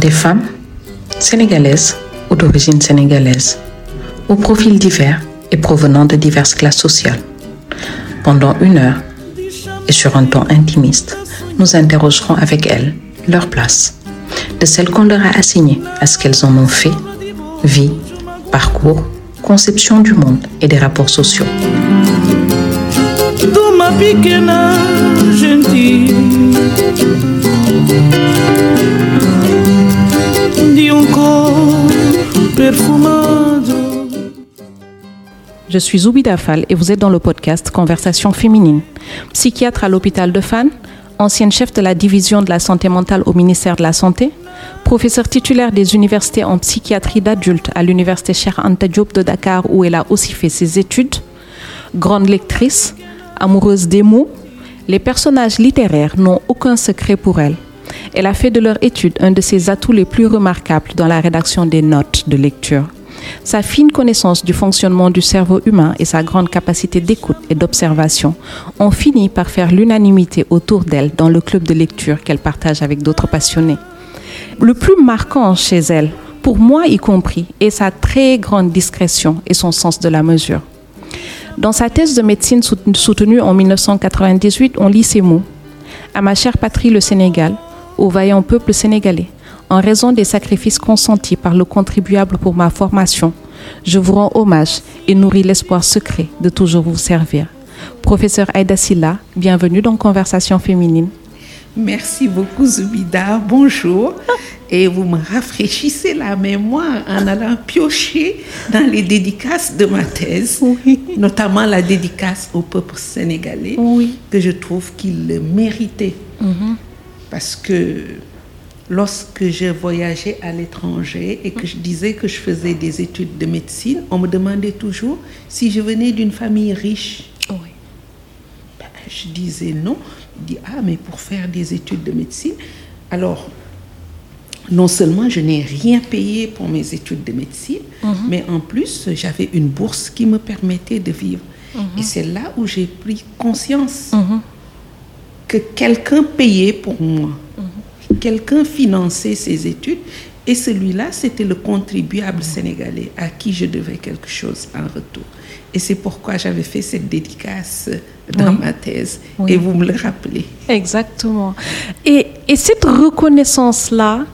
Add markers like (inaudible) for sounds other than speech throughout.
Des femmes sénégalaises ou d'origine sénégalaise, aux profils divers et provenant de diverses classes sociales. Pendant une heure, et sur un ton intimiste, nous interrogerons avec elles leur place, de celle qu'on leur a assignée à ce qu'elles en ont fait, vie, parcours, conception du monde et des rapports sociaux. Je suis Zoubida Fall et vous êtes dans le podcast Conversation féminine. Psychiatre à l'hôpital de Fan, ancienne chef de la division de la santé mentale au ministère de la Santé, professeur titulaire des universités en psychiatrie d'adultes à l'université Cheikh Anta Diop de Dakar où elle a aussi fait ses études, grande lectrice, amoureuse des mots, les personnages littéraires n'ont aucun secret pour elle. Elle a fait de leur étude un de ses atouts les plus remarquables dans la rédaction des notes de lecture. Sa fine connaissance du fonctionnement du cerveau humain et sa grande capacité d'écoute et d'observation ont fini par faire l'unanimité autour d'elle dans le club de lecture qu'elle partage avec d'autres passionnés. Le plus marquant chez elle, pour moi y compris, est sa très grande discrétion et son sens de la mesure. Dans sa thèse de médecine soutenue en 1998, on lit ces mots. À ma chère patrie le Sénégal, au vaillant peuple sénégalais, en raison des sacrifices consentis par le contribuable pour ma formation, je vous rends hommage et nourris l'espoir secret de toujours vous servir. Professeur Aïda Silla, bienvenue dans Conversation féminine. Merci beaucoup Zubida, bonjour. Et vous me rafraîchissez la mémoire en allant piocher dans les dédicaces de ma thèse, notamment la dédicace au peuple sénégalais, que je trouve qu'il méritait. Mhm. Parce que lorsque je voyageais à l'étranger et que je disais que je faisais des études de médecine, on me demandait toujours si je venais d'une famille riche. Oui. Ben, je disais non. Je dis ah mais pour faire des études de médecine, alors non seulement je n'ai rien payé pour mes études de médecine, mhm. mais en plus j'avais une bourse qui me permettait de vivre. Mhm. Et c'est là où j'ai pris conscience mhm. Que quelqu'un payait pour moi quelqu'un finançait ses études et celui-là, c'était le contribuable sénégalais à qui je devais quelque chose en retour. Et c'est pourquoi j'avais fait cette dédicace dans ma thèse. Et vous me le rappelez. Exactement. Et, et cette reconnaissance-là,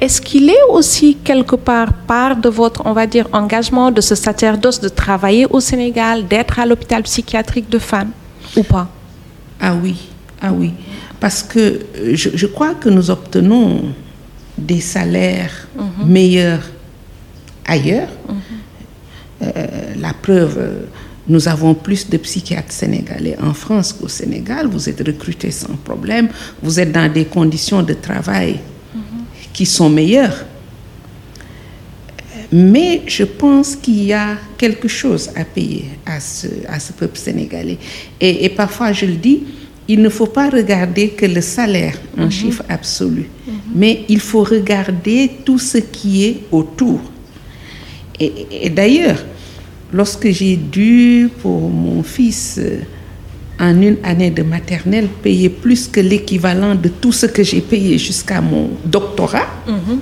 est-ce qu'il est aussi quelque part part de votre, on va dire, engagement de ce sacerdoce de travailler au Sénégal, d'être à l'hôpital psychiatrique de Fan ou pas? Ah oui, ah oui parce que euh, je, crois que nous obtenons des salaires mhm. meilleurs ailleurs. Mhm. Euh, la preuve, nous avons plus de psychiatres sénégalais en France qu'au Sénégal. Vous êtes recrutés sans problème. Vous êtes dans des conditions de travail mhm. qui sont meilleures. Mais je pense qu'il y a quelque chose à payer à ce, à ce peuple sénégalais. Et, et parfois, je le dis, il ne faut pas regarder que le salaire en mhm. chiffre absolu, mhm. mais il faut regarder tout ce qui est autour. Et, d'ailleurs, lorsque j'ai dû pour mon fils euh, en une année de maternelle payer plus que l'équivalent de tout ce que j'ai payé jusqu'à mon doctorat, mhm.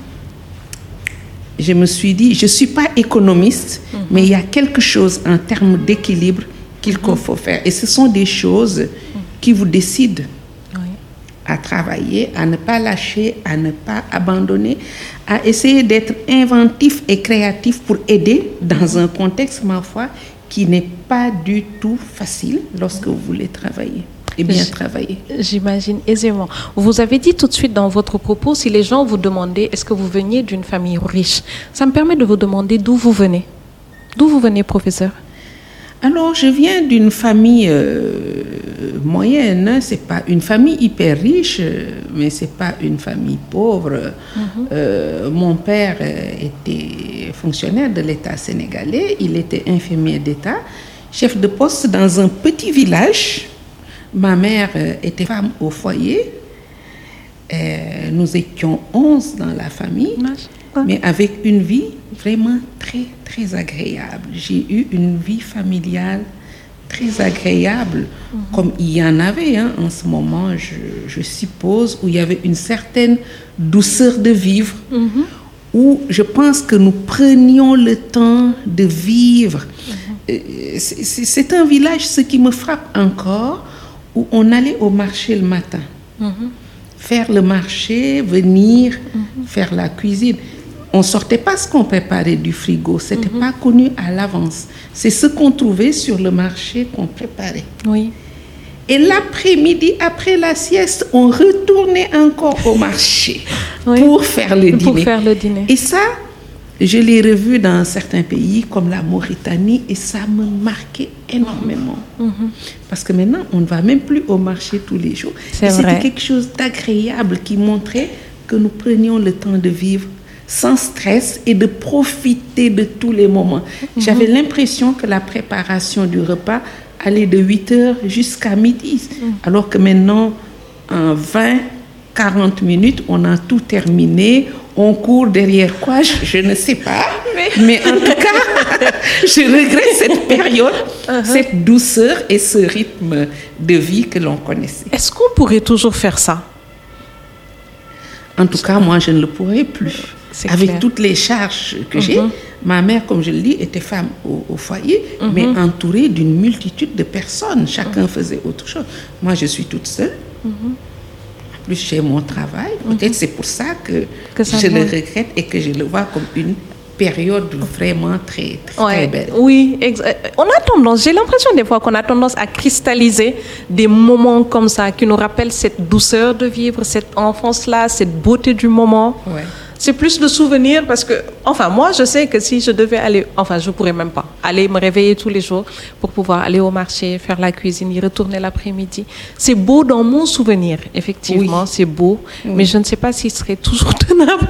je me suis dit, je ne suis pas économiste, mais il y a quelque chose en termes d'équilibre qu'il faut faire. Et ce sont des choses qui vous décide à travailler, à ne pas lâcher, à ne pas abandonner, à essayer d'être inventif et créatif pour aider dans un contexte, ma foi, qui n'est pas du tout facile lorsque vous voulez travailler et bien travailler. J'imagine aisément. Vous avez dit tout de suite dans votre propos, si les gens vous demandaient est-ce que vous veniez d'une famille riche, ça me permet de vous demander d'où vous venez. D'où vous venez, professeur? Alors, je viens d'une famille euh, moyenne. Hein. C'est pas une famille hyper riche, mais c'est pas une famille pauvre. Mhm. Euh, mon père était fonctionnaire de l'État sénégalais. Il était infirmier d'État, chef de poste dans un petit village. Ma mère était femme au foyer. nous étions onze dans la famille mais avec une vie vraiment très, très agréable. J'ai eu une vie familiale très agréables, comme il y en avait hein, en ce moment, je, je suppose, où il y avait une certaine douceur de vivre, où je pense que nous prenions le temps de vivre. Euh, c'est- C'est c'est un village, ce qui me frappe encore, où on allait au marché le matin. Faire le marché, venir faire la cuisine. On sortait pas ce qu'on préparait du frigo, c'était pas connu à l'avance. C'est ce qu'on trouvait sur le marché qu'on préparait. Oui. Et l'après-midi, après la sieste, on retournait encore au marché (laughs) Oui. pour faire le Pour dîner. faire le dîner. Et ça, je l'ai revu dans certains pays comme la Mauritanie et ça me marquait énormément. Mhm. Parce que maintenant, on ne va même plus au marché tous les jours. C'est Et vrai. C'était quelque chose d'agréable qui montrait que nous prenions le temps de vivre sans stress et de profiter de tous les moments. J'avais l'impression que la préparation du repas allait de 8 heures jusqu'à midi. Alors que maintenant, en 20, 40 minutes, on a tout terminé. On court derrière quoi Je, je ne sais pas. Mais, en tout cas, (laughs) je regrette cette période, Uh-huh. cette douceur et ce rythme de vie que l'on connaissait. Est-ce qu'on pourrait toujours faire ça? En tout cas, moi, je ne le pourrais plus. Avec clair. toutes les charges que j'ai, Mhm. ma mère, comme je le dis, était femme au, au foyer, Mhm. mais entourée d'une multitude de personnes. Chacun faisait autre chose. Moi, je suis toute seule. Mhm. En plus, j'ai mon travail. Peut-être c'est pour ça que, Que ça je le regrette et que je le vois comme une période vraiment très, très, belle. Oui, euh, on a tendance, j'ai l'impression des fois qu'on a tendance à cristalliser des moments comme ça qui nous rappellent cette douceur de vivre, cette enfance-là, cette beauté du moment. Ouais. C'est plus de souvenirs parce que, enfin, moi, je sais que si je devais aller, enfin, je pourrais même pas aller me réveiller tous les jours pour pouvoir aller au marché, faire la cuisine, y retourner l'après-midi. C'est beau dans mon souvenir, effectivement, Oui. c'est beau, mais je ne sais pas s'il serait toujours (laughs) tenable.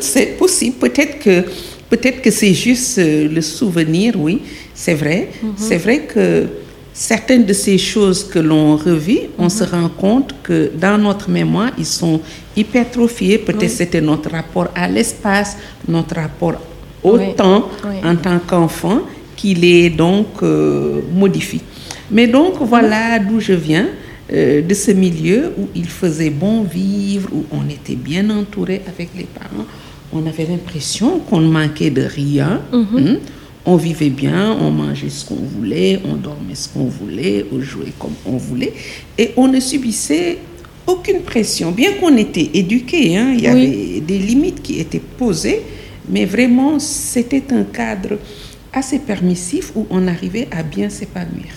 C'est possible. Peut-être que, peut-être que c'est juste euh, le souvenir, oui, c'est vrai. C'est vrai que certaines de ces choses que l'on revit, on se rend compte que dans notre mémoire, ils sont hypertrophiés. Peut-être c'était notre rapport à l'espace, notre rapport au Oui. temps Oui. en tant qu'enfant qui les donc euh, modifie. Mais donc voilà d'où je viens, euh, de ce milieu où il faisait bon vivre, où on était bien entouré avec les parents. On avait l'impression qu'on ne manquait de rien. hein. On vivait bien, on mangeait ce qu'on voulait, on dormait ce qu'on voulait, on jouait comme on voulait. Et on ne subissait aucune pression. Bien qu'on était éduqués, hein, il y Oui. avait des limites qui étaient posées, mais vraiment, c'était un cadre assez permissif où on arrivait à bien s'épanouir.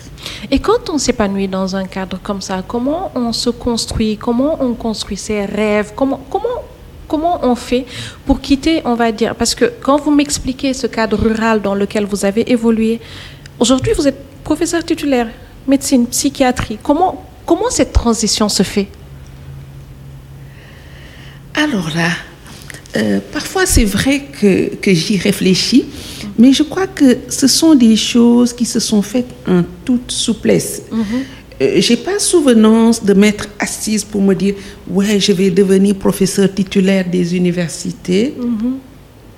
Et quand on s'épanouit dans un cadre comme ça, comment on se construit Comment on construit ses rêves Comment, comment, comment on fait pour quitter, on va dire? Parce que quand vous m'expliquez ce cadre rural dans lequel vous avez évolué, aujourd'hui vous êtes professeur titulaire, médecine, psychiatrie. Comment, comment cette transition se fait? Alors là, euh, parfois c'est vrai que, que j'y réfléchis, mais je crois que ce sont des choses qui se sont faites en toute souplesse. Euh, j'ai pas souvenance de m'être assise pour me dire ouais je vais devenir professeur titulaire des universités.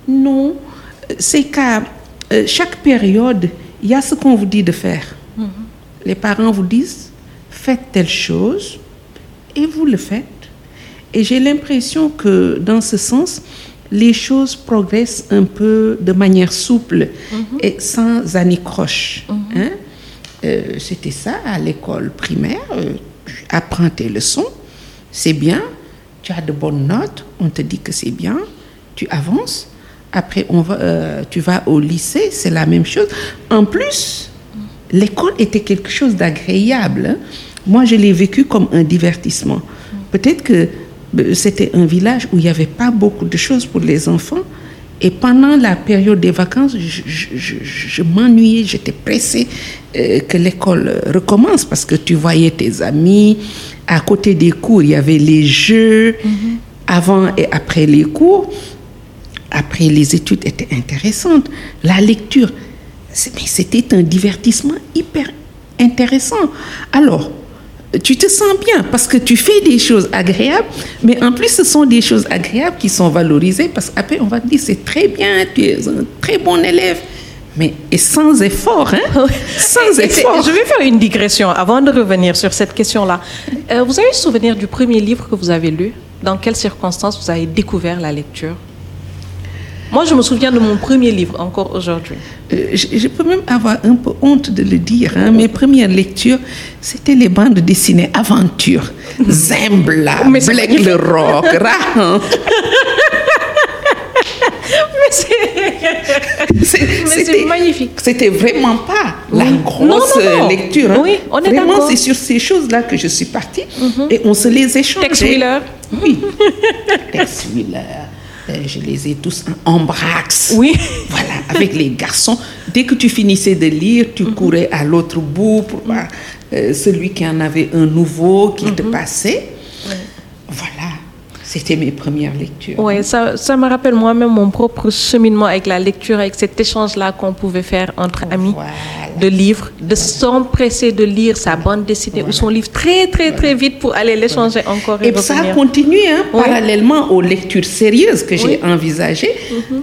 Non, Euh, c'est qu'à euh, chaque période il y a ce qu'on vous dit de faire. Les parents vous disent faites telle chose et vous le faites. Et j'ai l'impression que dans ce sens, les choses progressent un peu de manière souple et sans anicroche. hein. Euh, C'était ça à l'école primaire. euh, tu apprends tes leçons, c'est bien, tu as de bonnes notes, on te dit que c'est bien, tu avances. Après, on va, euh, tu vas au lycée, c'est la même chose. En plus, l'école était quelque chose d'agréable. hein. Moi, je l'ai vécu comme un divertissement. Peut-être que euh, c'était un village où il n'y avait pas beaucoup de choses pour les enfants. Et pendant la période des vacances, je, je- je- je m'ennuyais, j'étais pressée euh, que l'école recommence parce que tu voyais tes amis. À côté des cours, il y avait les jeux. Avant et après les cours, après les études étaient intéressantes. La lecture, c'était un divertissement hyper intéressant. Alors, tu te sens bien parce que tu fais des choses agréables, mais en plus, ce sont des choses agréables qui sont valorisées parce qu'après, on va te dire, c'est très bien, tu es un très bon élève. mais et sans effort, hein? Sans effort. Je vais faire une digression avant de revenir sur cette question-là. Euh, vous avez souvenir du premier livre que vous avez lu? Dans quelles circonstances vous avez découvert la lecture? Moi, je me souviens de mon premier livre encore aujourd'hui. Euh, je, je peux même avoir un peu honte de le dire. hein, Mes premières lectures, c'était les bandes dessinées Aventure, (laughs) Zembla, Black le Rock, (laughs) Rahan. Mais c'est- C'est- Mais c'est magnifique. C'était vraiment pas la grosse Non, non, non. euh, lecture. hein. Oui, on est Vraiment. Mhm. c'est sur ces choses-là que je suis partie et on se les échangeait. Tex Wheeler. Oui. Tex Wheeler. Euh, je les ai tous en embrax. Oui. (laughs) Voilà, avec les garçons. Dès que tu finissais de lire, tu courais à l'autre bout pour voir euh, celui qui en avait un nouveau qui te passait. C'était mes premières lectures. Oui, ça, ça me rappelle moi-même mon propre cheminement avec la lecture, avec cet échange-là qu'on pouvait faire entre amis Voilà. de livres, de s'empresser de lire sa bande dessinée ou son livre très, très, très vite pour aller l'échanger encore et, Et ça a continué hein, Oui. parallèlement aux lectures sérieuses que j'ai Oui. Mhm. envisagées.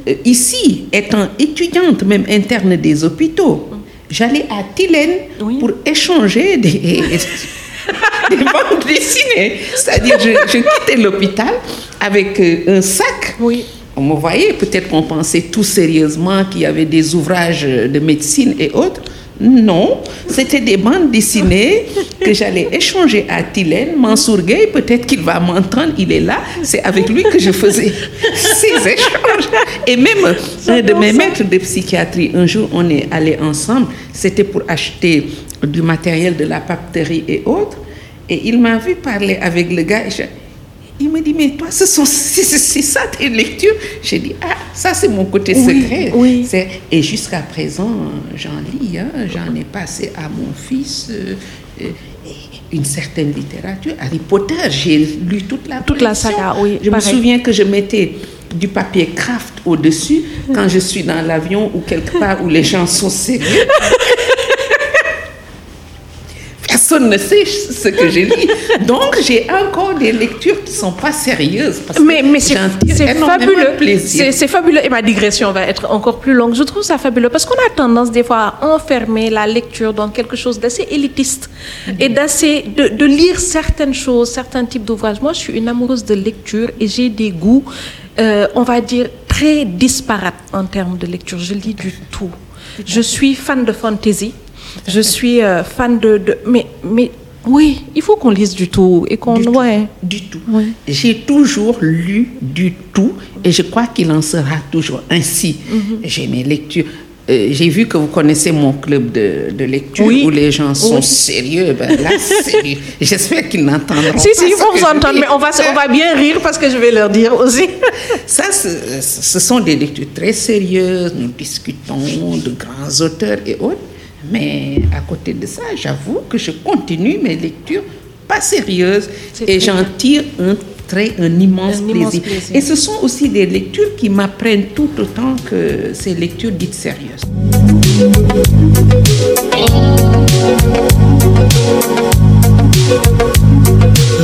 Euh, ici, étant étudiante, même interne des hôpitaux, j'allais à Tilène Oui. pour échanger des, (laughs) (laughs) des bandes dessinées. C'est-à-dire, je, je quittais l'hôpital avec euh, un sac. Oui. On me voyait, peut-être qu'on pensait tout sérieusement qu'il y avait des ouvrages de médecine et autres. Non, c'était des bandes dessinées que j'allais échanger à Tylène. Mansour peut-être qu'il va m'entendre, il est là. C'est avec lui que je faisais (laughs) ces échanges. Et même un de mes maîtres de psychiatrie, un jour, on est allés ensemble. C'était pour acheter du matériel de la papeterie et autres. Et il m'a vu parler avec le gars. et il me dit, mais toi, ce sont, c'est, ça tes lectures J'ai dit, ah, ça c'est mon côté Oui, secret. oui. C'est- et jusqu'à présent, j'en lis, hein, j'en ai passé à mon fils euh, euh, une certaine littérature. Harry Potter, j'ai lu toute la Toute la saga, oui, Je me souviens que je mettais du papier craft au-dessus quand je suis dans l'avion ou quelque part où les gens sont sérieux. (laughs) Personne ne sait ce que je lis. Donc, j'ai encore des lectures qui ne sont pas sérieuses. Parce Mais, que mais c'est fabuleux. C'est fabuleux. Et ma digression va être encore plus longue. Je trouve ça fabuleux parce qu'on a tendance des fois à enfermer la lecture dans quelque chose d'assez élitiste et d'assez de, de lire certaines choses, certains types d'ouvrages. Moi, je suis une amoureuse de lecture et j'ai des goûts, euh, on va dire, très disparates en termes de lecture. Je lis du tout. Je suis fan de fantasy. Je suis euh, fan de, de- mais mais oui, il faut qu'on lise du tout et qu'on Du ouais. Du tout. J'ai toujours lu du tout et je crois qu'il en sera toujours ainsi. Mhm. J'ai mes lectures. Euh, J'ai vu que vous connaissez mon club de, de lecture Oui. où les gens sont Oui. sérieux. Ben là, (laughs) sérieux. J'espère qu'ils n'entendront Si, pas. si, ils ce vont vous entendre, mais on va, on va bien rire parce que je vais leur dire aussi. (laughs) Ça, ce sont des lectures très sérieuses. Nous discutons de grands auteurs et autres. Mais à côté de ça, j'avoue que je continue mes lectures pas sérieuses et j'en tire un très un immense, Un immense plaisir. plaisir. Et ce sont aussi des lectures qui m'apprennent tout autant que ces lectures dites sérieuses.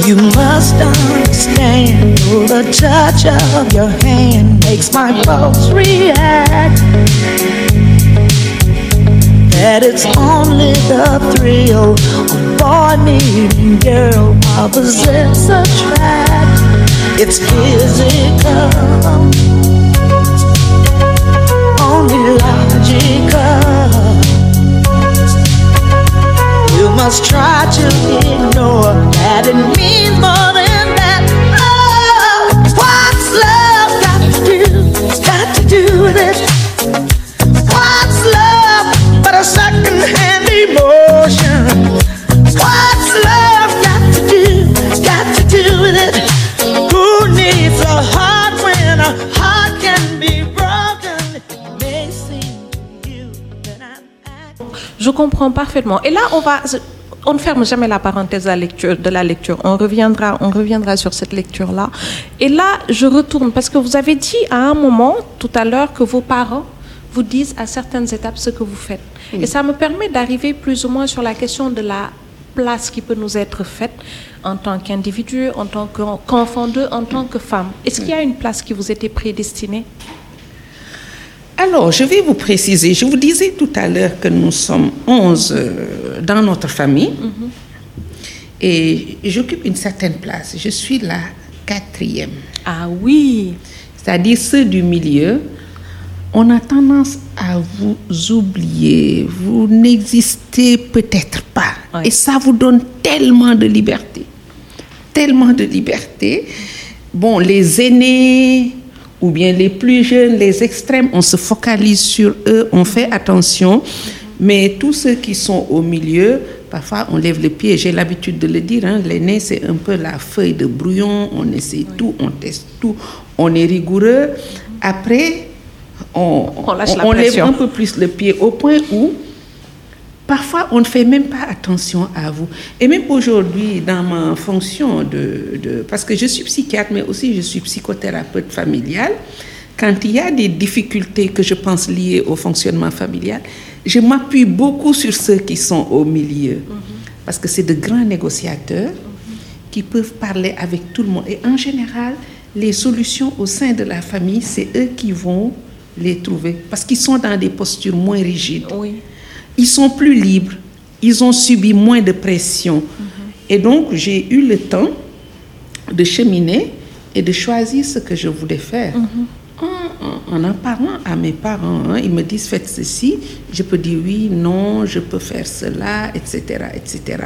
You must understand, the touch of your hand makes my pulse react. That it's only the thrill of boy meeting girl, opposites attract. It's physical, only logical. You must try to ignore that it means more than that. Oh, what's love got to do? Got to do with it. Je comprends parfaitement. Et là, on va, on ne ferme jamais la parenthèse de la lecture. De la lecture. On reviendra, on reviendra sur cette lecture-là. Et là, je retourne parce que vous avez dit à un moment tout à l'heure que vos parents vous disent à certaines étapes ce que vous faites. Et ça me permet d'arriver plus ou moins sur la question de la place qui peut nous être faite en tant qu'individu, en tant qu'en- qu'enfant d'eux, en tant que femme. Est-ce qu'il y a une place qui vous était prédestinée? Alors, je vais vous préciser. Je vous disais tout à l'heure que nous sommes 11 euh, dans notre famille. Et j'occupe une certaine place. Je suis la quatrième. Ah oui. C'est-à-dire ceux du milieu. On a tendance à vous oublier. Vous n'existez peut-être pas. Et ça vous donne tellement de liberté. Tellement de liberté. Bon, les aînés ou bien les plus jeunes, les extrêmes, on se focalise sur eux, on fait attention. Mais tous ceux qui sont au milieu, parfois on lève le pied. J'ai l'habitude de le dire, hein, l'aîné c'est un peu la feuille de brouillon, on essaie tout, on teste tout, on est rigoureux. Après, on, On lâche la on lève un peu plus le pied au point où Parfois, on ne fait même pas attention à vous. Et même aujourd'hui, dans ma fonction de, de- Parce que je suis psychiatre, mais aussi je suis psychothérapeute familial. Quand il y a des difficultés que je pense liées au fonctionnement familial, je m'appuie beaucoup sur ceux qui sont au milieu. Parce que c'est de grands négociateurs qui peuvent parler avec tout le monde. Et en général, les solutions au sein de la famille, c'est eux qui vont les trouver. Parce qu'ils sont dans des postures moins rigides Oui. Ils sont plus libres, ils ont subi moins de pression. Et donc, j'ai eu le temps de cheminer et de choisir ce que je voulais faire. En, en- en en parlant à mes parents, hein, ils me disent faites ceci, je peux dire oui, non, je peux faire cela, etc., etc.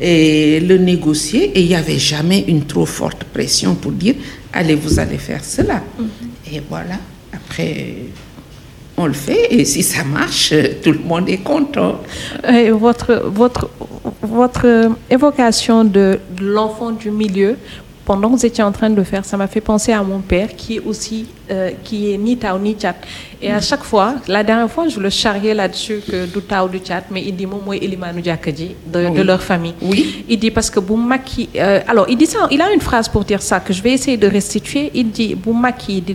Et le négocier, et il n'y avait jamais une trop forte pression pour dire allez, vous allez faire cela. Et voilà, après, on le fait, et si ça marche, tout le monde est content. Et votre, votre, votre euh, évocation de, l'enfant du milieu, pendant que vous étiez en train de le faire, ça m'a fait penser à mon père qui est aussi, euh, qui est ni Tao ni Tchad. Et à chaque fois, la dernière fois, je le charriais là-dessus que du Tao du Tchad, mais il dit, moi, moi, Elimanu de, de leur famille. Oui. Il dit, parce que Boumaki, euh, alors, il dit ça, il a une phrase pour dire ça, que je vais essayer de restituer. Il dit, Boumaki di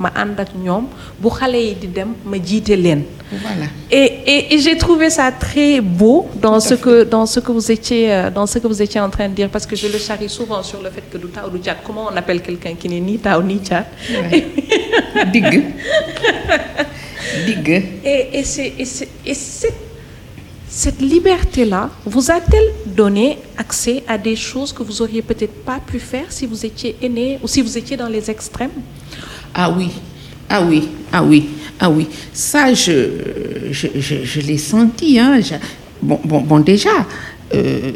ma andak ñom, bu xalé yi di dem, ma jité len. Voilà. Et, et- et j'ai trouvé ça très beau dans ce que dans ce que vous étiez euh, dans ce que vous étiez en train de dire parce que je le charrie souvent sur le fait que du tao du comment on appelle quelqu'un qui n'est ni tao ni chat Digue. Digue. et, et, c'est- et c'est- et cette, cette liberté là vous a-t-elle donné accès à des choses que vous auriez peut-être pas pu faire si vous étiez aîné ou si vous étiez dans les extrêmes? Ah oui, ah oui, ah oui, ah oui. Ça, je, je, je, je l'ai senti. Hein. Je- bon, bon, bon, déjà, euh,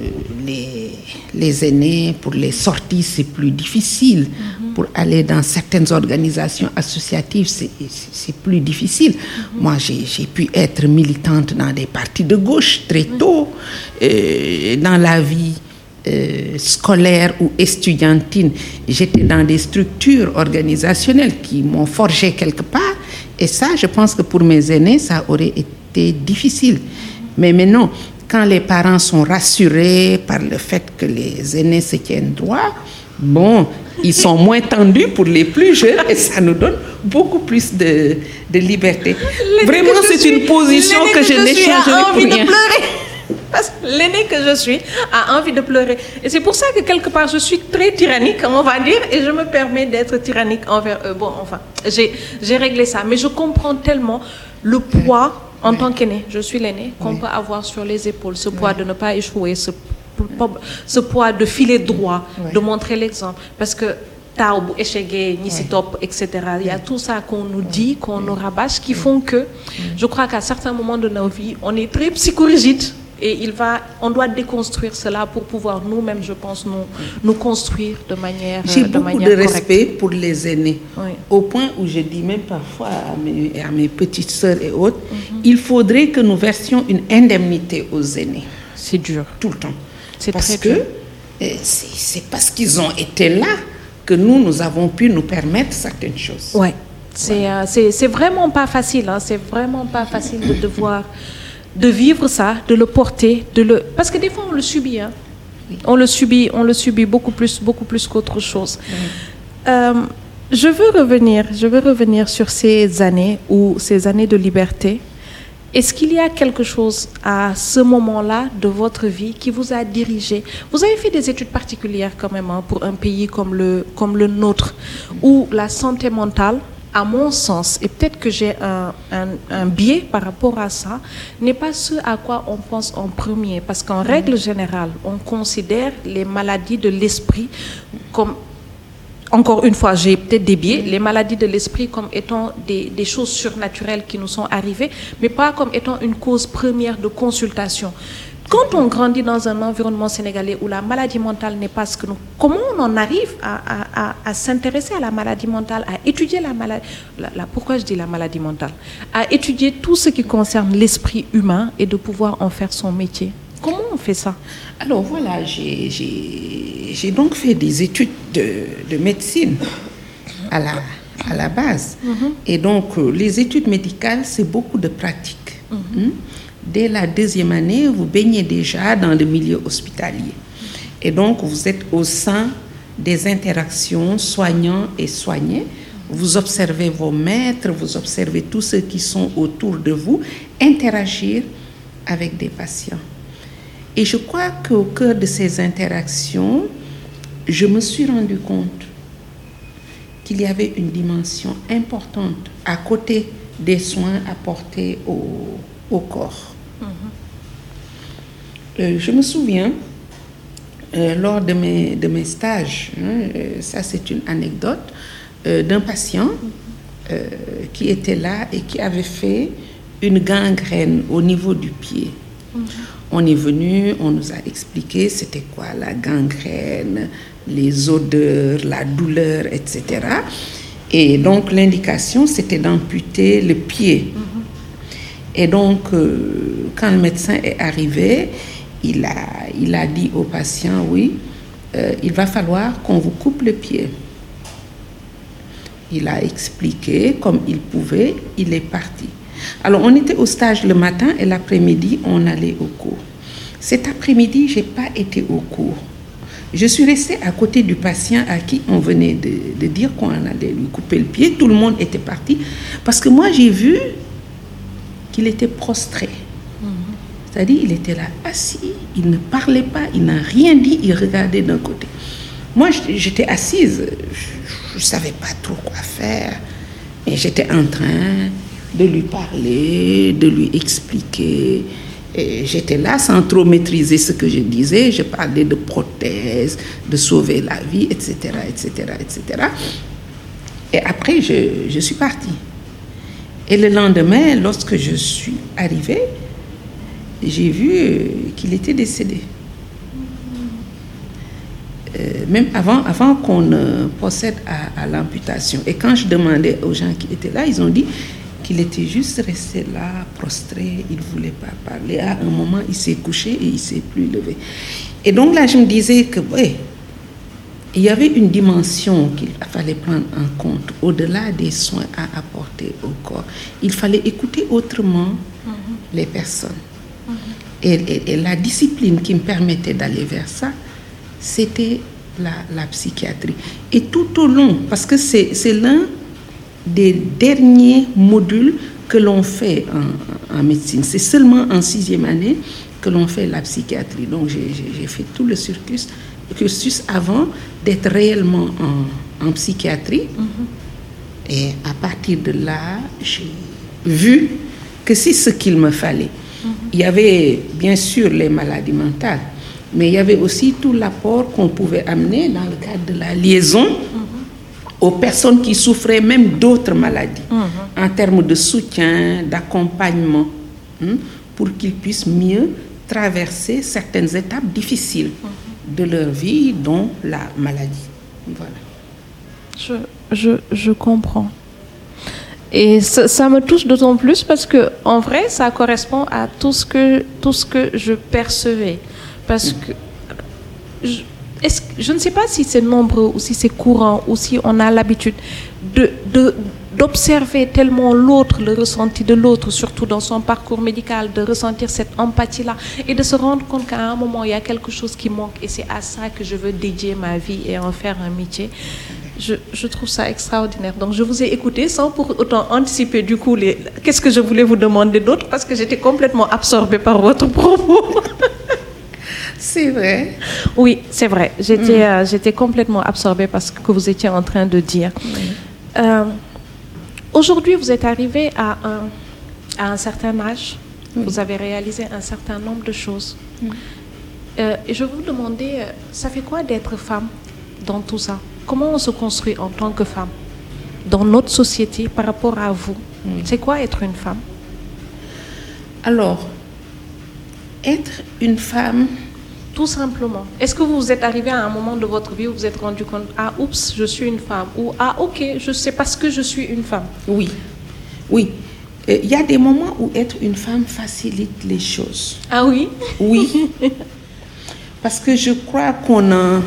les, les aînés, pour les sorties, c'est plus difficile. Pour aller dans certaines organisations associatives, c'est plus difficile. Moi, j'ai j'ai pu être militante dans des partis de gauche très tôt, euh, dans la vie euh, scolaire ou estudiantine. J'étais dans des structures organisationnelles qui m'ont forgé quelque part. Et ça, je pense que pour mes aînés, ça aurait été difficile. Mais maintenant, quand les parents sont rassurés par le fait que les aînés se tiennent droit, bon, ils sont moins tendus pour les plus jeunes et ça nous donne beaucoup plus de, de liberté. Vraiment, je c'est une position que je a n'échangerai pour rien. Parce que l'aîné que je suis a envie de pleurer. Et c'est pour ça que quelque part, je suis très tyrannique, on va dire, et je me permets d'être tyrannique envers eux. Bon, enfin, j'ai réglé ça. Mais je comprends tellement le poids, en tant qu'aîné, je suis l'aîné, qu'on peut avoir sur les épaules. Ce poids de ne pas échouer, ce, ce poids de filer droit, de montrer l'exemple. Parce que taw bu échecgee ñi si topp et cetera il y a tout ça qu'on nous dit qu'on nous rabâche qui font que je crois qu'à certains moments de nos vies on est très psychorigide et il va on doit déconstruire cela pour pouvoir nous-mêmes je pense nous nous construire de manière J'ai euh, de beaucoup manière de correcte. respect pour les aînés. Oui. Au point où je dis même parfois à mes, à mes petites sœurs et autres, Mhm. il faudrait que nous versions une indemnité aux aînés, c'est dur tout le temps. C'est parce très que euh, c'est parce qu'ils ont été là que nous, nous avons pu nous permettre certaines choses. Ouais. C'est euh, c'est c'est vraiment pas facile. Hein. C'est vraiment pas facile de devoir de vivre ça, de le porter, de le parce que des fois on le subit. Hein. On le subit, on le subit beaucoup plus, beaucoup plus qu'autre chose. Euh, je veux revenir, je veux revenir sur ces années ou ces années de liberté. Est-ce qu'il y a quelque chose à ce moment-là de votre vie qui vous a dirigé? Vous avez fait des études particulières quand même hein, pour un pays comme le, comme le nôtre, où la santé mentale à mon sens, et peut-être que j'ai un, un, un biais par rapport à ça, n'est pas ce à quoi on pense en premier. Parce qu'en règle générale, on considère les maladies de l'esprit comme encore une fois, j'ai peut-être des biais, les maladies de l'esprit comme étant des, des choses surnaturelles qui nous sont arrivées, mais pas comme étant une cause première de consultation. Quand on grandit dans un environnement sénégalais où la maladie mentale n'est pas ce que nous... Comment on en arrive à, à- à- à s'intéresser à la maladie mentale, à étudier la maladie... la- la- pourquoi je dis la maladie mentale? À étudier tout ce qui concerne l'esprit humain et de pouvoir en faire son métier. Comment on fait ça? Alors voilà, j'ai- donc fait des études de, de médecine à la, à la base. Et donc, euh, les études médicales, c'est beaucoup de pratique. Hmm? Dès la deuxième année, vous baignez déjà dans le milieu hospitalier. Et donc, vous êtes au sein des interactions soignants et soignés. Vous observez vos maîtres, vous observez tous ceux qui sont autour de vous interagir avec des patients. Et je crois qu'au cœur de ces interactions, je me suis rendu compte qu'il y avait une dimension importante à côté des soins apportés au, au corps. Euh, je me souviens, euh, lors de mes, de mes stages, hein, euh, ça c'est une anecdote, d'un patient qui était là et qui avait fait une gangrène au niveau du pied. On est venu, on nous a expliqué c'était quoi la gangrène, les odeurs, la douleur, etc. Et donc l'indication c'était d'amputer le pied. Et donc, euh, quand le médecin est arrivé, il a, dit au patient, oui, euh, il va falloir qu'on vous coupe le pied. Il a expliqué comme il pouvait, il est parti. Alors, on était au stage le matin et l'après-midi, on allait au cours. Cet après-midi, je n'ai pas été au cours. Je suis restée à côté du patient à qui on venait de dire qu'on allait lui couper le pied. Tout le monde était parti. Parce que moi, j'ai vu qu'il était prostré. C'est-à-dire, il était là assis, il ne parlait pas, il n'a rien dit, il regardait d'un côté. Moi, j'étais assise, je ne savais pas trop quoi faire, mais j'étais en train de lui parler, de lui expliquer. Et j'étais là sans trop maîtriser ce que je disais. Je parlais de prothèses, de sauver la vie, etc., etc., etc. Et après, je, je suis partie. Et le lendemain, lorsque je suis arrivée, j'ai vu euh, qu'il était décédé. Euh, même avant, avant qu'on ne procède à, à l'amputation. Et quand je demandais aux gens qui étaient là, ils ont dit qu'il était juste resté là, prostré, il ne voulait pas parler. À un moment, il s'est couché et il ne s'est plus levé. Et donc là, je me disais que, ouais, il y avait une dimension qu'il fallait prendre en compte au-delà des soins à apporter au corps. Il fallait écouter autrement les personnes. Et, et- et la discipline qui me permettait d'aller vers ça, c'était la, la psychiatrie. Et tout au long, parce que c'est l'un des derniers modules que l'on fait en, en médecine. C'est seulement en sixième année que l'on fait la psychiatrie. Donc j'ai- fait tout le cursus, cursus avant d'être réellement en, en psychiatrie. Et à partir de là, j'ai vu que c'est ce qu'il me fallait. Il y avait bien sûr les maladies mentales, mais il y avait aussi tout l'apport qu'on pouvait amener dans le cadre de la liaison aux personnes qui souffraient même d'autres maladies, en termes de soutien, d'accompagnement, hein, pour qu'ils puissent mieux traverser certaines étapes difficiles de leur vie, dont la maladie. Voilà. Je, je, je comprends. Et ça, me touche d'autant plus parce que, en vrai, ça correspond à tout ce que, tout ce que je percevais. Parce que je, ne sais pas si c'est nombreux ou si c'est courant ou si on a l'habitude de, de- d'observer tellement l'autre, le ressenti de l'autre, surtout dans son parcours médical, de ressentir cette empathie-là et de se rendre compte qu'à un moment, il y a quelque chose qui manque et c'est à ça que je veux dédier ma vie et en faire un métier. Je, je trouve ça extraordinaire. Donc, je vous ai écouté sans pour autant anticiper du coup les... qu'est-ce que je voulais vous demander d'autre parce que j'étais complètement absorbée par votre propos. (laughs) C'est vrai. Oui, c'est vrai. J'étais, euh, j'étais complètement absorbée par ce que vous étiez en train de dire. Euh, Aujourd'hui, vous êtes arrivé à un, à un certain âge. Vous avez réalisé un certain nombre de choses. Euh, et je vous demander, euh, ça fait quoi d'être femme dans tout ça? Comment on se construit en tant que femme dans notre société par rapport à vous C'est quoi être une femme Alors, être une femme, Tout simplement. Est-ce que vous êtes arrivé à un moment de votre vie où vous vous êtes rendu compte, ah oups, je suis une femme, ou ah ok, je sais parce que je suis une femme. oui, oui. Euh, Il y a des moments où être une femme facilite les choses. Ah oui Oui. Parce que je crois qu'on a,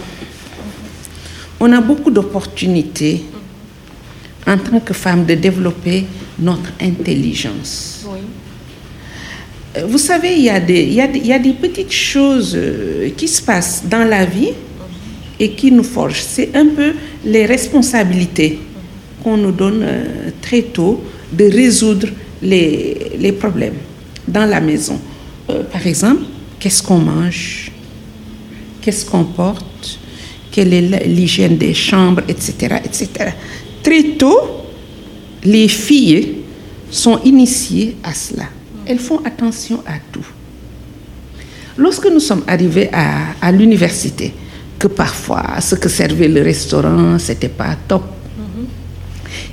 on a beaucoup d'opportunités en tant que femme de développer notre intelligence. Oui. Euh, Vous savez, il y, a des, il, y a des, il y a des petites choses euh, qui se passent dans la vie et qui nous forgent. C'est un peu les responsabilités qu'on nous donne euh, très tôt de résoudre les, les problèmes dans la maison. Euh, par exemple, qu'est-ce qu'on mange? Qu'est-ce qu'on porte? Quelle est l'hygiène des chambres, etc., etc. Très tôt, les filles sont initiées à cela. Elles font attention à tout. Lorsque nous sommes arrivés à, à l'université, que parfois ce que servait le restaurant, c'était pas top.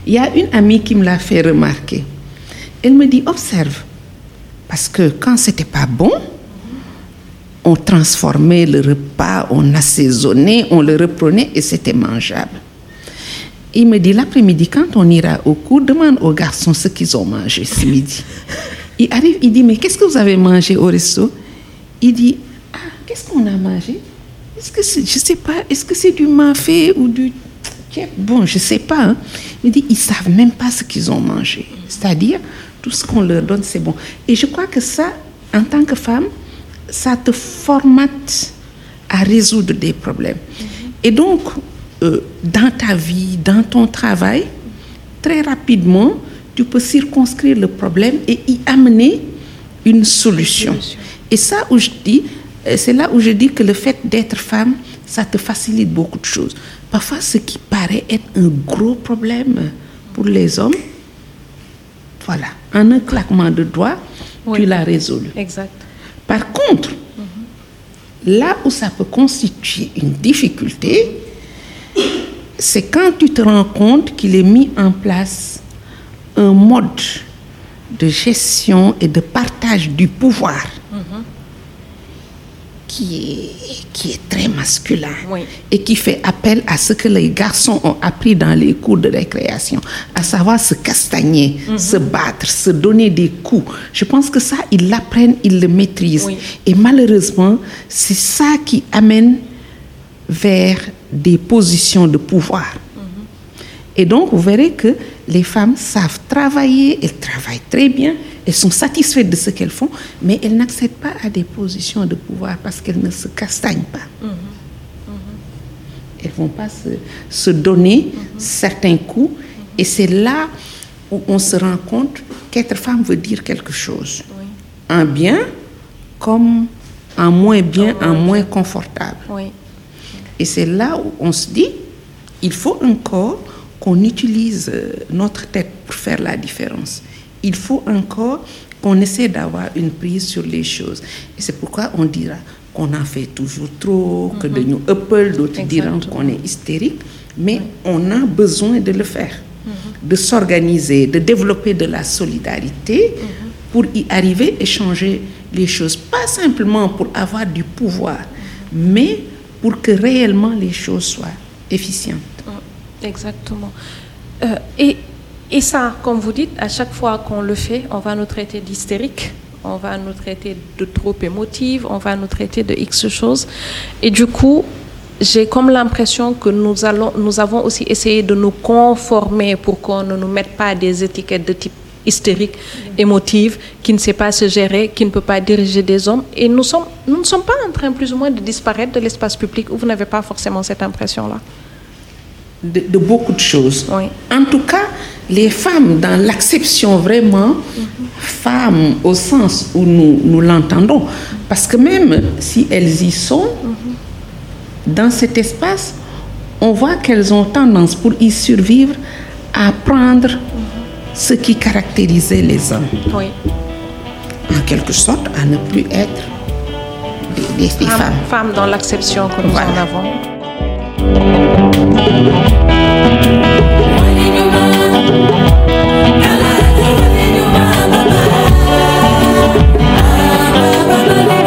Il y a une amie qui me l'a fait remarquer. Elle me dit observe, parce que quand c'était pas bon, on transformait le repas, on assaisonnait, on le reprenait et c'était mangeable. Il me dit l'après-midi, quand on ira au cours, demande aux garçons ce qu'ils ont mangé ce (laughs) midi. Il arrive, il dit mais qu'est-ce que vous avez mangé au resto? Il dit ah qu'est-ce qu'on a mangé? Est-ce que c'est, je sais pas, est-ce que c'est du mafé ou du Bon, je sais pas. hein. Il dit ils savent même pas ce qu'ils ont mangé. C'est-à-dire tout ce qu'on leur donne c'est bon. Et je crois que ça, en tant que femme, ça te formate à résoudre des problèmes. Et donc, euh, dans ta vie, dans ton travail, très rapidement, tu peux circonscrire le problème et y amener une solution. Et ça, où je dis, euh, c'est là où je dis que le fait d'être femme, ça te facilite beaucoup de choses. Parfois, ce qui paraît être un gros problème pour les hommes, voilà, en un claquement de doigts, Oui. tu l'as résolu. Exact. Par contre, là où ça peut constituer une difficulté, c'est quand tu te rends compte qu'il est mis en place un mode de gestion et de partage du pouvoir qui, est, qui est très masculin Oui. et qui fait appel à ce que les garçons ont appris dans les cours de récréation, à savoir se castagner, se battre, se donner des coups. Je pense que ça, ils l'apprennent, ils le maîtrisent. Oui. Et malheureusement, c'est ça qui amène vers des positions de pouvoir. Et donc, vous verrez que les femmes savent travailler, elles travaillent très bien, elles sont satisfaites de ce qu'elles font, mais elles n'accèdent pas à des positions de pouvoir parce qu'elles ne se castagnent pas. Elles ne vont pas se, se donner certains coups. Et c'est là où on se rend compte qu'être femme veut dire quelque chose. En bien comme en moins bien, en moins confortable. Oui. Et c'est là où on se dit, il faut encore qu'on utilise euh, notre tête pour faire la différence. Il faut encore qu'on essaie d'avoir une prise sur les choses. Et c'est pourquoi on dira qu'on en fait toujours trop, que de nous Apple, d'autres diront qu'on est hystérique, mais on a besoin de le faire, de s'organiser, de développer de la solidarité pour y arriver et changer les choses. Pas simplement pour avoir du pouvoir, mais pour que réellement les choses soient efficientes. Exactement. Euh, et, et ça, comme vous dites, à chaque fois qu'on le fait, on va nous traiter d'hystérique, on va nous traiter de trop émotive, on va nous traiter de X choses. Et du coup, j'ai comme l'impression que nous, allons, nous avons aussi essayé de nous conformer pour qu'on ne nous mette pas des étiquettes de type hystérique, émotive, qui ne sait pas se gérer, qui ne peut pas diriger des hommes. Et nous, ne sommes pas en train plus ou moins de disparaître de l'espace public où vous n'avez pas forcément cette impression-là. De, de beaucoup de choses. Oui. En tout cas, les femmes, dans l'acception vraiment, femmes au sens où nous, nous l'entendons, parce que même si elles y sont, dans cet espace, on voit qu'elles ont tendance, pour y survivre, à prendre ce qui caractérisait les hommes. Oui. En quelque sorte, à ne plus être des, des- des Femme, femmes. femme dans l'acception que nous Voilà. en avons. Thank you.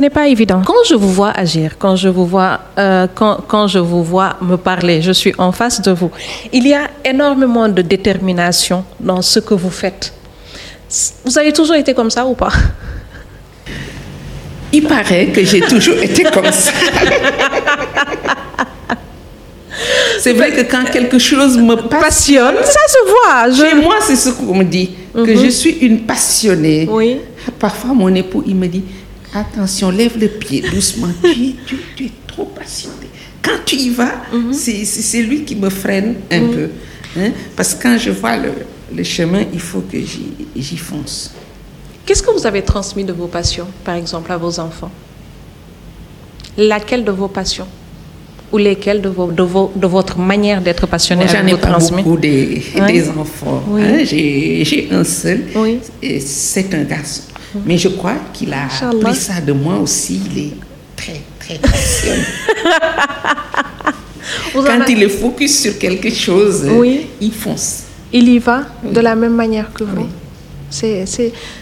Ce n'est pas évident. Quand je vous vois agir, quand je vous vois, euh, quand, quand je vous vois me parler, je suis en face de vous. Il y a énormément de détermination dans ce que vous faites. Vous avez toujours été comme ça ou pas? (laughs) Il paraît que j'ai toujours été comme ça. (laughs) C'est vrai que quand quelque chose me passionne, Ça se voit. chez Je... moi, c'est ce qu'on me dit, que je suis une passionnée. Oui. Parfois, mon époux, il me dit, attention, lève le pied doucement, (laughs) tu, es- tu- tu es trop passionnée. Quand tu y vas, c'est- c'est c'est lui qui me freine un peu. hein. Parce que quand je vois le, le chemin, il faut que j'y fonce. Qu'est-ce que vous avez transmis de vos passions, par exemple, à vos enfants? Laquelle de vos passions? Ou lesquelles de, vos, de, vos, de votre manière d'être passionné Moi, j'en ai pas beaucoup des, des enfants. Oui. hein. J'ai j'ai un seul, Oui. et c'est un garçon. Mais je crois qu'il a pris ça de moi aussi. Il est très, très passionné. (laughs) Quand il est focus sur quelque chose, Oui. il fonce. Il y va de la même manière que vous. C'est-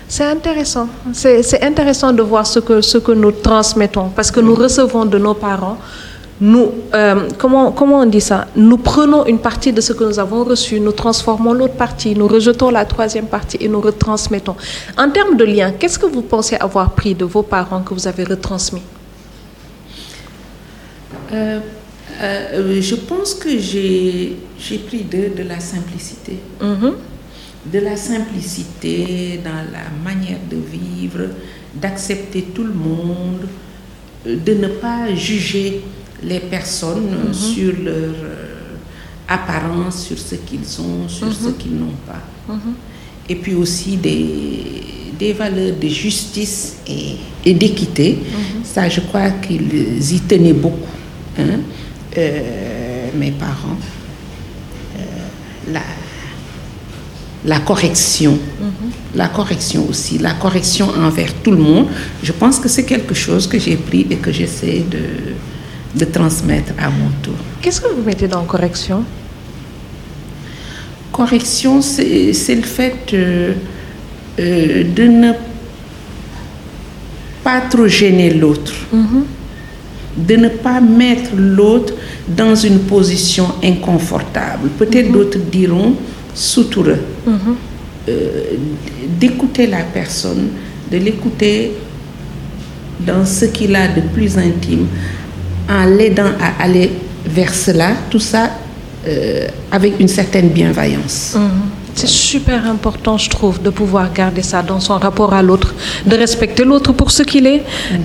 C'est intéressant. C'est c'est intéressant de voir ce que, ce que nous transmettons parce que nous recevons de nos parents. Nous, euh, comment, comment on dit ça? Nous prenons une partie de ce que nous avons reçu, nous transformons l'autre partie, nous rejetons la troisième partie et nous retransmettons. En termes de lien, qu'est-ce que vous pensez avoir pris de vos parents que vous avez retransmis? Euh, euh, je pense que j'ai pris de, de la simplicité. Mhm. De la simplicité dans la manière de vivre, d'accepter tout le monde, de ne pas juger les personnes euh, sur leur euh, apparence, sur ce qu'ils ont, sur ce qu'ils n'ont pas. Et puis aussi des, des valeurs de justice et, et d'équité. Ça, je crois qu'ils y tenaient beaucoup. hein. Euh, mes parents. Euh, la, la correction. La correction aussi. La correction envers tout le monde. Je pense que c'est quelque chose que j'ai pris et que j'essaie de, de transmettre à mon tour. Qu'est-ce que vous mettez dans correction? Correction, c'est le fait euh, euh, de ne pas trop gêner l'autre, de ne pas mettre l'autre dans une position inconfortable. Peut-être d'autres diront soutoureux. Euh, D'écouter la personne, de l'écouter dans ce qu'il a de plus intime, en l'aidant à aller vers cela, tout ça euh, avec une certaine bienveillance. C'est super important, je trouve, de pouvoir garder ça dans son rapport à l'autre, de respecter l'autre pour ce qu'il est,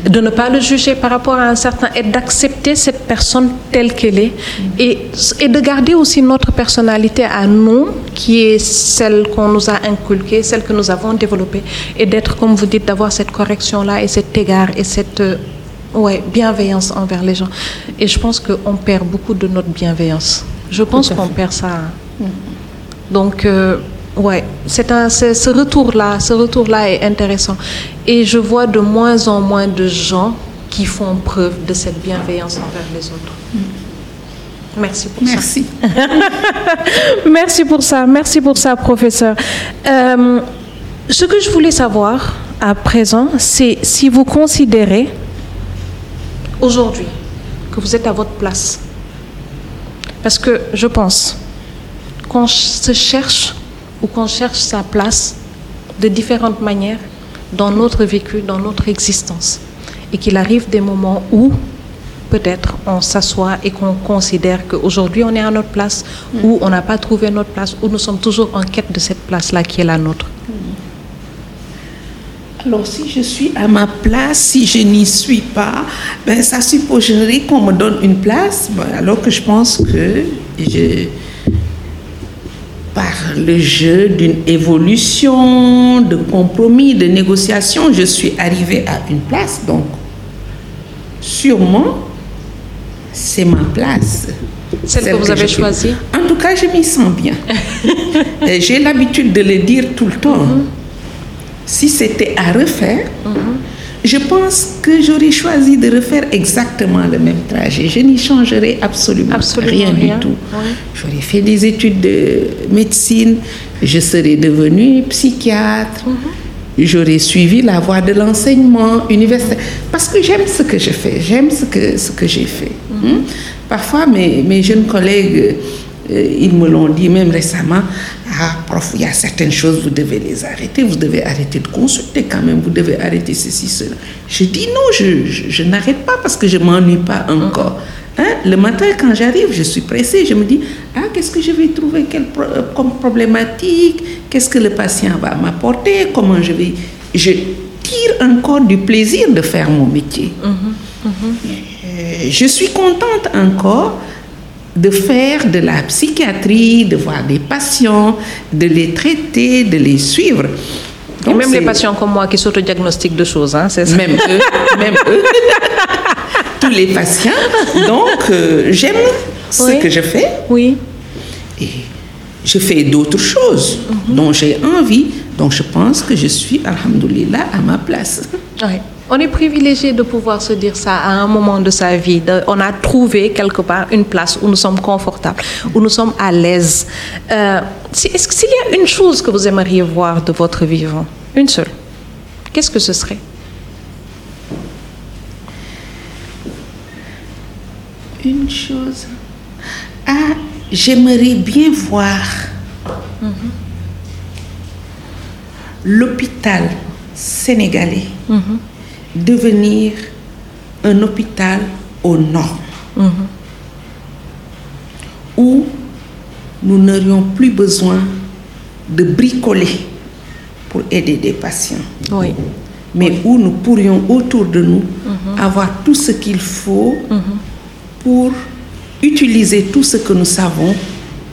de ne pas le juger par rapport à un certain et d'accepter cette personne telle qu'elle est et, et de garder aussi notre personnalité à nous, qui est celle qu'on nous a inculquée, celle que nous avons développée, et d'être, comme vous dites, d'avoir cette correction-là et cet égard et cette ouais, bienveillance envers les gens. Et je pense qu'on perd beaucoup de notre bienveillance. Je pense qu'on perd ça. Donc, euh, Ouais, c'est ce retour-là, ce retour-là est intéressant. Et je vois de moins en moins de gens qui font preuve de cette bienveillance envers les autres. Merci pour ça. Merci. (laughs) Merci pour ça, merci pour ça, professeur. Euh, ce que je voulais savoir à présent, c'est si vous considérez aujourd'hui que vous êtes à votre place. Parce que je pense qu'on se cherche ou qu'on cherche sa place de différentes manières dans notre vécu, dans notre existence. Et qu'il arrive des moments où peut-être on s'assoit et qu'on considère qu'aujourd'hui on est à notre place, ou on n'a pas trouvé notre place, ou nous sommes toujours en quête de cette place-là qui est la nôtre. Alors, si je suis à ma place, si je n'y suis pas, ben, ça supposerait qu'on me donne une place, ben, alors que je pense que je, par le jeu d'une évolution, de compromis, de négociation, je suis arrivée à une place. Donc, sûrement, c'est ma place. Celle que vous avez choisie En tout cas, je m'y sens bien. (laughs) J'ai l'habitude de le dire tout le temps. Si c'était à refaire, je pense que j'aurais choisi de refaire exactement le même trajet. Je n'y changerais absolument, Absolument rien, rien, du tout. oui. J'aurais fait des études de médecine, je serais devenue psychiatre, j'aurais suivi la voie de l'enseignement universitaire. Parce que j'aime ce que je fais, j'aime ce que, ce que j'ai fait. hein. Parfois, mes, mes jeunes collègues, ils me l'ont dit même récemment, ah, prof, il y a certaines choses, vous devez les arrêter, vous devez arrêter de consulter quand même, vous devez arrêter ceci, cela. Je dis non, je, je- je n'arrête pas parce que je ne m'ennuie pas encore. Hein, Le matin, quand j'arrive, je suis pressée, je me dis, ah, qu'est-ce que je vais trouver quelle pro- euh, comme problématique, qu'est-ce que le patient va m'apporter, comment je vais... Je tire encore du plaisir de faire mon métier. Euh, je suis contente encore de faire de la psychiatrie, de voir des patients, de les traiter, de les suivre. Et même les patients comme moi qui s'autodiagnostiquent de choses, hein, c'est ça. même eux, même eux, (laughs) tous les patients. Donc, euh, j'aime ce Oui. que je fais Oui. et je fais d'autres choses dont j'ai envie. Donc, je pense que je suis, alhamdoulilah, à ma place. Ouais. On est privilégié de pouvoir se dire ça à un moment de sa vie. De- on a trouvé quelque part une place où nous sommes confortables, où nous sommes à l'aise. Euh, Est-ce y a une chose que vous aimeriez voir de votre vivant, une seule, qu'est-ce que ce serait? Une chose. Ah, j'aimerais bien voir l'hôpital sénégalais devenir un hôpital aux normes. Où nous n'aurions plus besoin de bricoler pour aider des patients Oui. mais où nous pourrions autour de nous avoir tout ce qu'il faut pour utiliser tout ce que nous savons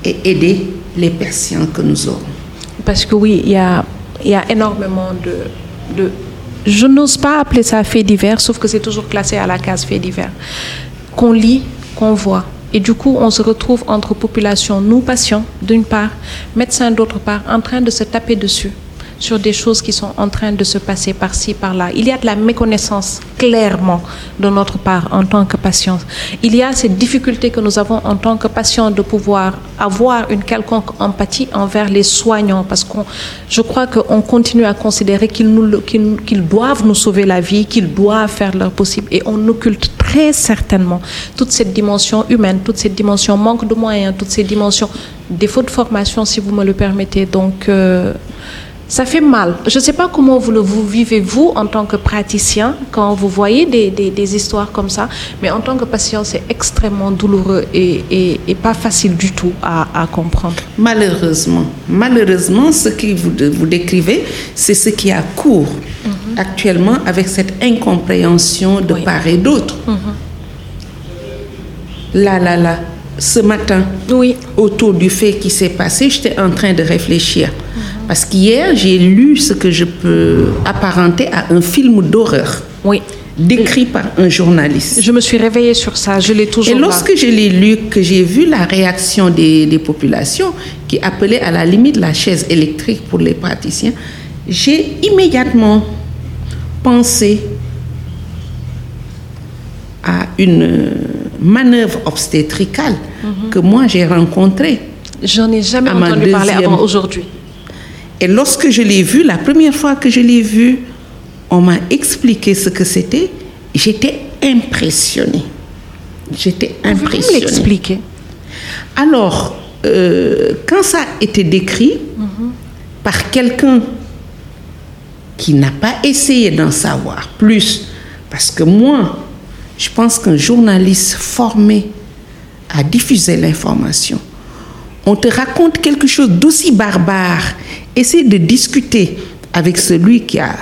et aider les patients que nous aurons. Parce que oui, il y a, y a énormément de, de... Je n'ose pas appeler ça fait divers, sauf que c'est toujours classé à la case fait divers. Qu'on lit, qu'on voit. Et du coup, on se retrouve entre populations, nous patients, d'une part, médecins d'autre part, en train de se taper dessus sur des choses qui sont en train de se passer par-ci, par-là. Il y a de la méconnaissance, clairement, de notre part en tant que patients. Il y a cette difficulté que nous avons en tant que patients de pouvoir avoir une quelconque empathie envers les soignants, parce que je crois qu'on continue à considérer qu'ils qu'ils- qu'ils doivent nous sauver la vie, qu'ils doivent faire leur possible, et on occulte très certainement toute cette dimension humaine, toute cette dimension manque de moyens, toutes ces dimensions défaut de formation, si vous me le permettez. Donc, euh, ça fait mal. Je ne sais pas comment vous le vous vivez, vous, en tant que praticien, quand vous voyez des, des- des histoires comme ça, mais en tant que patient, c'est extrêmement douloureux et, et- et pas facile du tout à, à comprendre. Malheureusement, malheureusement, ce que vous, vous décrivez, c'est ce qui a cours actuellement avec cette incompréhension de Oui. part et d'autre. Là, là, là, ce matin, Oui. autour du fait qui s'est passé, j'étais en train de réfléchir. Parce qu'hier, j'ai lu ce que je peux apparenter à un film d'horreur. Oui. décrit par un journaliste. Je me suis réveillée sur ça, je l'ai toujours Et là. lorsque je l'ai lu, que j'ai vu la réaction des, des populations qui appelaient à la limite la chaise électrique pour les praticiens, j'ai immédiatement pensé à une manœuvre obstétricale que moi j'ai rencontrée. J'en ai jamais entendu parler avant aujourd'hui. Et lorsque je l'ai vu, la première fois que je l'ai vu, on m'a expliqué ce que c'était. J'étais impressionnée. J'étais Vous impressionnée. l'expliquer? Alors, euh, quand ça a été décrit par quelqu'un qui n'a pas essayé d'en savoir plus, parce que moi, je pense qu'un journaliste formé à diffuser l'information, on te raconte quelque chose d'aussi barbare, essaie de discuter avec celui qui a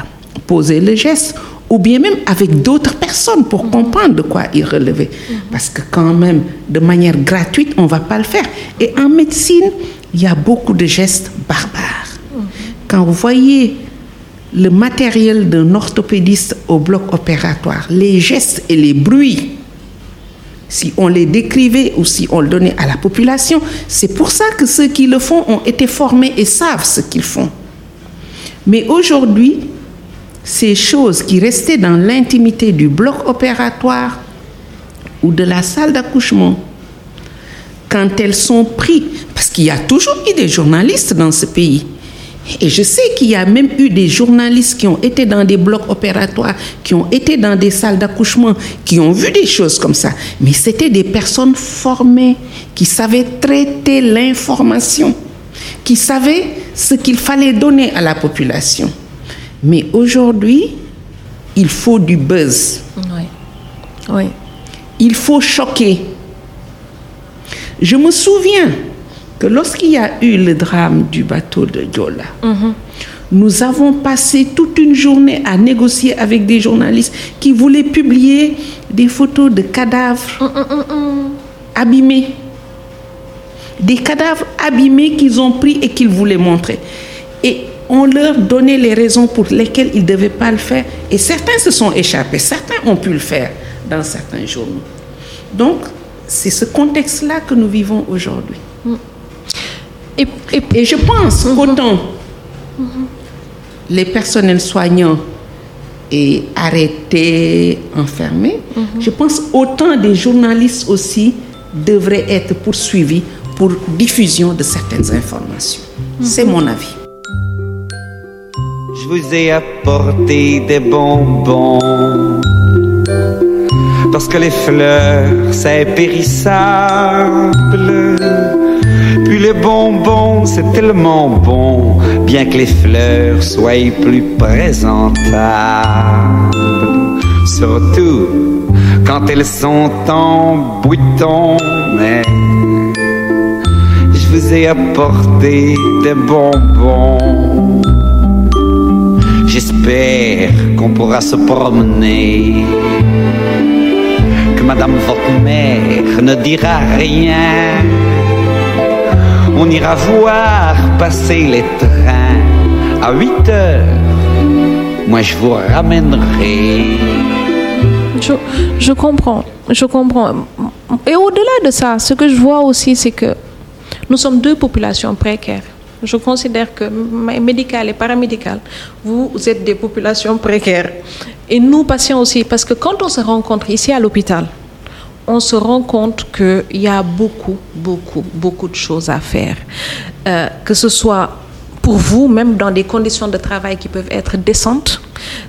posé le geste ou bien même avec d'autres personnes pour comprendre de quoi il relevait. Parce que quand même, de manière gratuite, on ne va pas le faire. Et en médecine, il y a beaucoup de gestes barbares. Quand vous voyez le matériel d'un orthopédiste au bloc opératoire, les gestes et les bruits, si on les décrivait ou si on le donnait à la population, c'est pour ça que ceux qui le font ont été formés et savent ce qu'ils font. Mais aujourd'hui, ces choses qui restaient dans l'intimité du bloc opératoire ou de la salle d'accouchement, quand elles sont prises, parce qu'il y a toujours eu des journalistes dans ce pays, et je sais qu'il y a même eu des journalistes qui ont été dans des blocs opératoires, qui ont été dans des salles d'accouchement, qui ont vu des choses comme ça. Mais c'était des personnes formées, qui savaient traiter l'information, qui savaient ce qu'il fallait donner à la population. Mais aujourd'hui, il faut du buzz. Oui. Oui. Il faut choquer. Je me souviens que lorsqu'il y a eu le drame du bateau de Diola, nous avons passé toute une journée à négocier avec des journalistes qui voulaient publier des photos de cadavres abîmés. Des cadavres abîmés qu'ils ont pris et qu'ils voulaient montrer. Et on leur donnait les raisons pour lesquelles ils ne devaient pas le faire. Et certains se sont échappés, certains ont pu le faire dans certains journaux. Donc, c'est ce contexte-là que nous vivons aujourd'hui. Et, et- Et je pense qu'autant les personnels soignants et arrêtés, enfermés, je pense autant des journalistes aussi devraient être poursuivis pour diffusion de certaines informations. C'est mon avis. Je vous ai apporté des bonbons. Parce que les fleurs, c'est périssable. Puis les bonbons, c'est tellement bon, bien que les fleurs soient plus présentables. Surtout quand elles sont en bouton, mais je vous ai apporté des bonbons. J'espère qu'on pourra se promener, que Madame votre mère ne dira rien. On ira voir passer les trains à 8 heures. Moi, je vous ramènerai. Je, je comprends, je comprends. Et au-delà de ça, ce que je vois aussi, c'est que nous sommes deux populations précaires. Je considère que médical et paramédical, vous êtes des populations précaires. Et nous, patients aussi, parce que quand on se rencontre ici à l'hôpital, on se rend compte qu'il y a beaucoup, beaucoup, beaucoup de choses à faire. Euh, que ce soit pour vous, même dans des conditions de travail qui peuvent être décentes,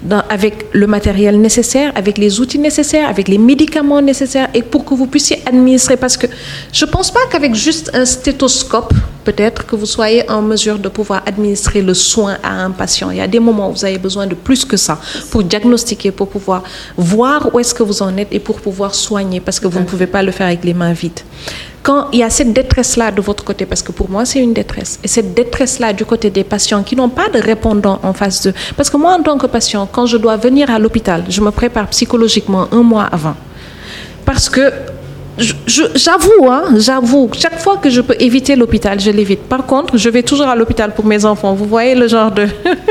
dans- avec le matériel nécessaire, avec les outils nécessaires, avec les médicaments nécessaires, et pour que vous puissiez administrer. Parce que je ne pense pas qu'avec juste un stéthoscope, peut-être que vous soyez en mesure de pouvoir administrer le soin à un patient. Il y a des moments où vous avez besoin de plus que ça pour diagnostiquer, pour pouvoir voir où est-ce que vous en êtes et pour pouvoir soigner, parce que vous ne pouvez pas le faire avec les mains vides. Quand il y a cette détresse-là de votre côté, parce que pour moi c'est une détresse, et cette détresse-là du côté des patients qui n'ont pas de répondant en face d'eux, parce que moi en tant que patient, quand je dois venir à l'hôpital, je me prépare psychologiquement un mois avant, parce que j'avoue, hein, j'avoue, chaque fois que je peux éviter l'hôpital, je l'évite. Par contre, je vais toujours à l'hôpital pour mes enfants. Vous voyez le genre de...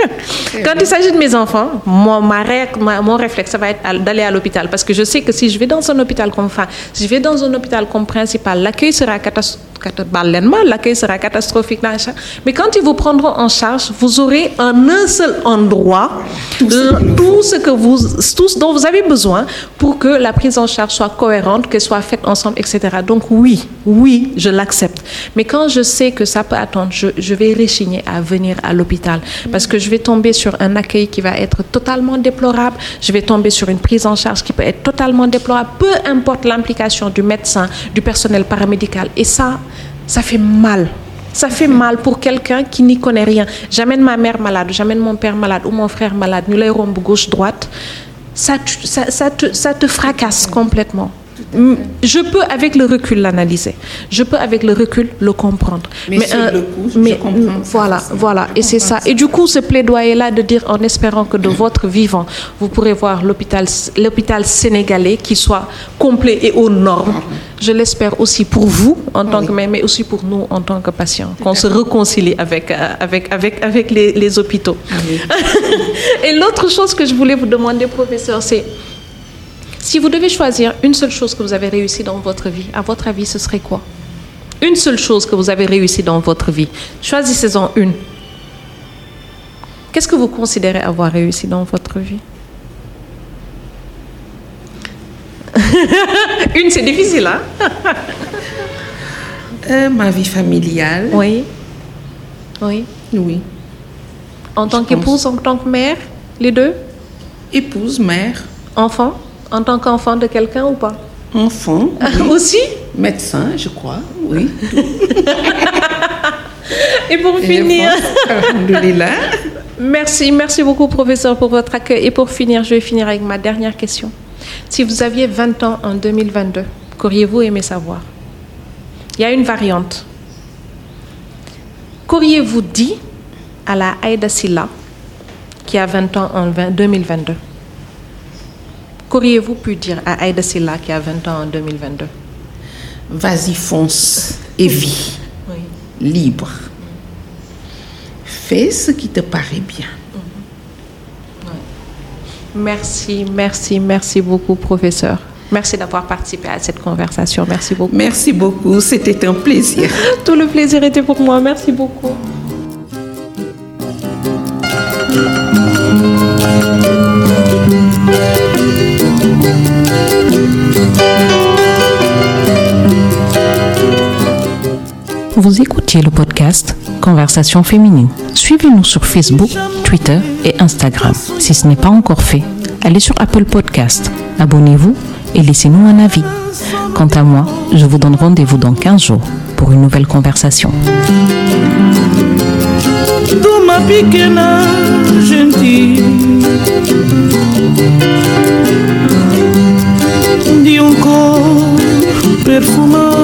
(laughs) Quand il s'agit de mes enfants, mon, ma ré- ma- mon réflexe, ça va être d'aller à l'hôpital. Parce que je sais que si je vais dans un hôpital comme enfin, si je vais dans un hôpital comme principal, l'accueil sera catastrophique. L'accueil sera catastrophique. Mais quand ils vous prendront en charge, vous aurez en un seul endroit tout ce que vous, tout ce dont vous avez besoin pour que la prise en charge soit cohérente, qu'elle soit faite ensemble, etc. Donc oui, oui, je l'accepte. Mais quand je sais que ça peut attendre, je, je vais réchigner à venir à l'hôpital parce que je vais tomber sur un accueil qui va être totalement déplorable. Je vais tomber sur une prise en charge qui peut être totalement déplorable, peu importe l'implication du médecin, du personnel paramédical. Et ça, ça fait mal. Ça fait mal pour quelqu'un qui n'y connaît rien. J'amène ma mère malade, j'amène mon père malade ou mon frère malade, nous les rombe gauche-droite. Ça te fracasse complètement. Mm, Je peux avec le recul l'analyser. Je peux avec le recul le comprendre. Mais sur le coup, je mais, comprends mm, ça Voilà, voilà. Je Et c'est ça. Et du coup, ce plaidoyer-là de dire en espérant que de votre vivant, vous pourrez voir l'hôpital, l'hôpital sénégalais qui soit complet et aux normes. Je l'espère aussi pour vous en tant que mère, mais aussi pour nous en tant que patients, qu'on se réconcilie avec, euh, avec, avec, avec les, les hôpitaux. (laughs) et l'autre chose que je voulais vous demander, professeur, c'est si vous devez choisir une seule chose que vous avez réussi dans votre vie, à votre avis, ce serait quoi? Une seule chose que vous avez réussi dans votre vie. Choisissez-en une. Qu'est-ce que vous considérez avoir réussi dans votre vie? (laughs) Une, c'est difficile, hein? Euh, ma vie familiale, Oui. Oui. oui. En tant qu'épouse, en tant que mère, les deux? Épouse, mère, Enfant? En tant qu'enfant de quelqu'un ou pas? Enfant, (laughs) oui. Aussi? Médecin, je crois, oui. (laughs) Et pour Et finir pense, alhamdoulilah. (laughs) Merci, merci beaucoup, professeur, pour votre accueil. Et pour finir, je vais finir avec ma dernière question. Si vous aviez 20 ans en 2022, qu'auriez-vous aimé savoir? Il y a une variante. Qu'auriez-vous dit à la Aïda Silla, qui a 20 ans en 20 2022 Qu'auriez-vous pu dire à Aïda Silla, qui a 20 ans en 2022 Vas-y, fonce et vis, Oui. libre. Fais ce qui te paraît bien. Merci, merci, merci beaucoup, professeur. Merci d'avoir participé à cette conversation. Merci beaucoup. Merci beaucoup, c'était un plaisir. Tout le plaisir était pour moi. Merci beaucoup. Vous écoutiez le podcast Conversation féminine. Suivez-nous sur Facebook, Twitter et Instagram. Si ce n'est pas encore fait, allez sur Apple Podcast, abonnez-vous et laissez-nous un avis. Quant à moi, je vous donne rendez-vous dans 15 jours pour une nouvelle conversation. Perfumado